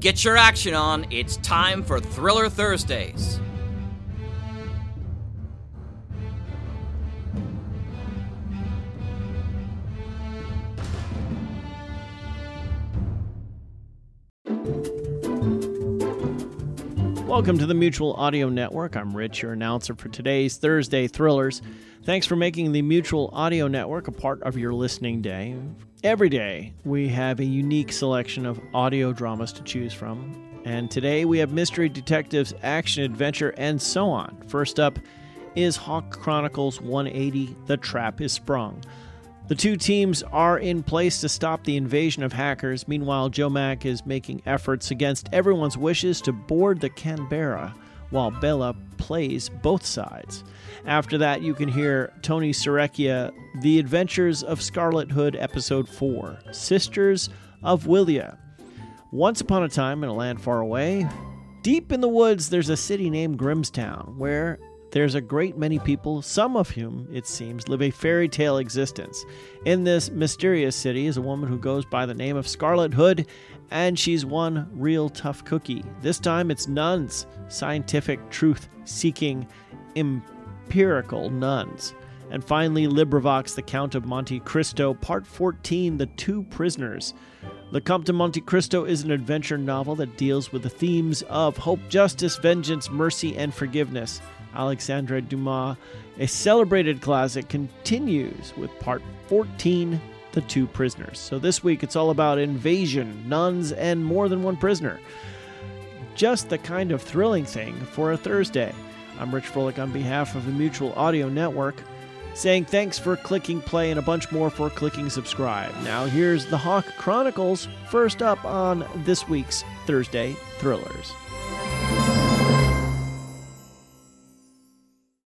Get your action on. It's time for Thriller Thursdays. Welcome to the Mutual Audio Network. I'm Rich, your announcer for today's Thursday Thrillers. Thanks for making the Mutual Audio Network a part of your listening day. Every day, we have a unique selection of audio dramas to choose from. And today, we have mystery detectives, action, adventure, and so on. First up is Hawk Chronicles 180 The Trap is Sprung. The two teams are in place to stop the invasion of hackers. Meanwhile, Joe Mack is making efforts against everyone's wishes to board the Canberra, while Bella plays both sides. After that, you can hear Tony Serecchia, The Adventures of Scarlett Hood, Episode 4, Sisters of Willia. Once upon a time, in a land far away, deep in the woods, there's a city named Grimstown, where there's a great many people, some of whom, it seems, live a fairy tale existence. In this mysterious city is a woman who goes by the name of Scarlett Hood, and she's one real tough cookie. This time it's nuns, scientific, truth seeking, empirical nuns. And finally, LibriVox, The Count of Monte Cristo, Part 14 The Two Prisoners. The Comte de Monte Cristo is an adventure novel that deals with the themes of hope, justice, vengeance, mercy, and forgiveness. Alexandre Dumas, a celebrated classic, continues with part 14 The Two Prisoners. So this week it's all about invasion, nuns, and more than one prisoner. Just the kind of thrilling thing for a Thursday. I'm Rich Froelich on behalf of the Mutual Audio Network, saying thanks for clicking play and a bunch more for clicking subscribe. Now here's the Hawk Chronicles, first up on this week's Thursday Thrillers.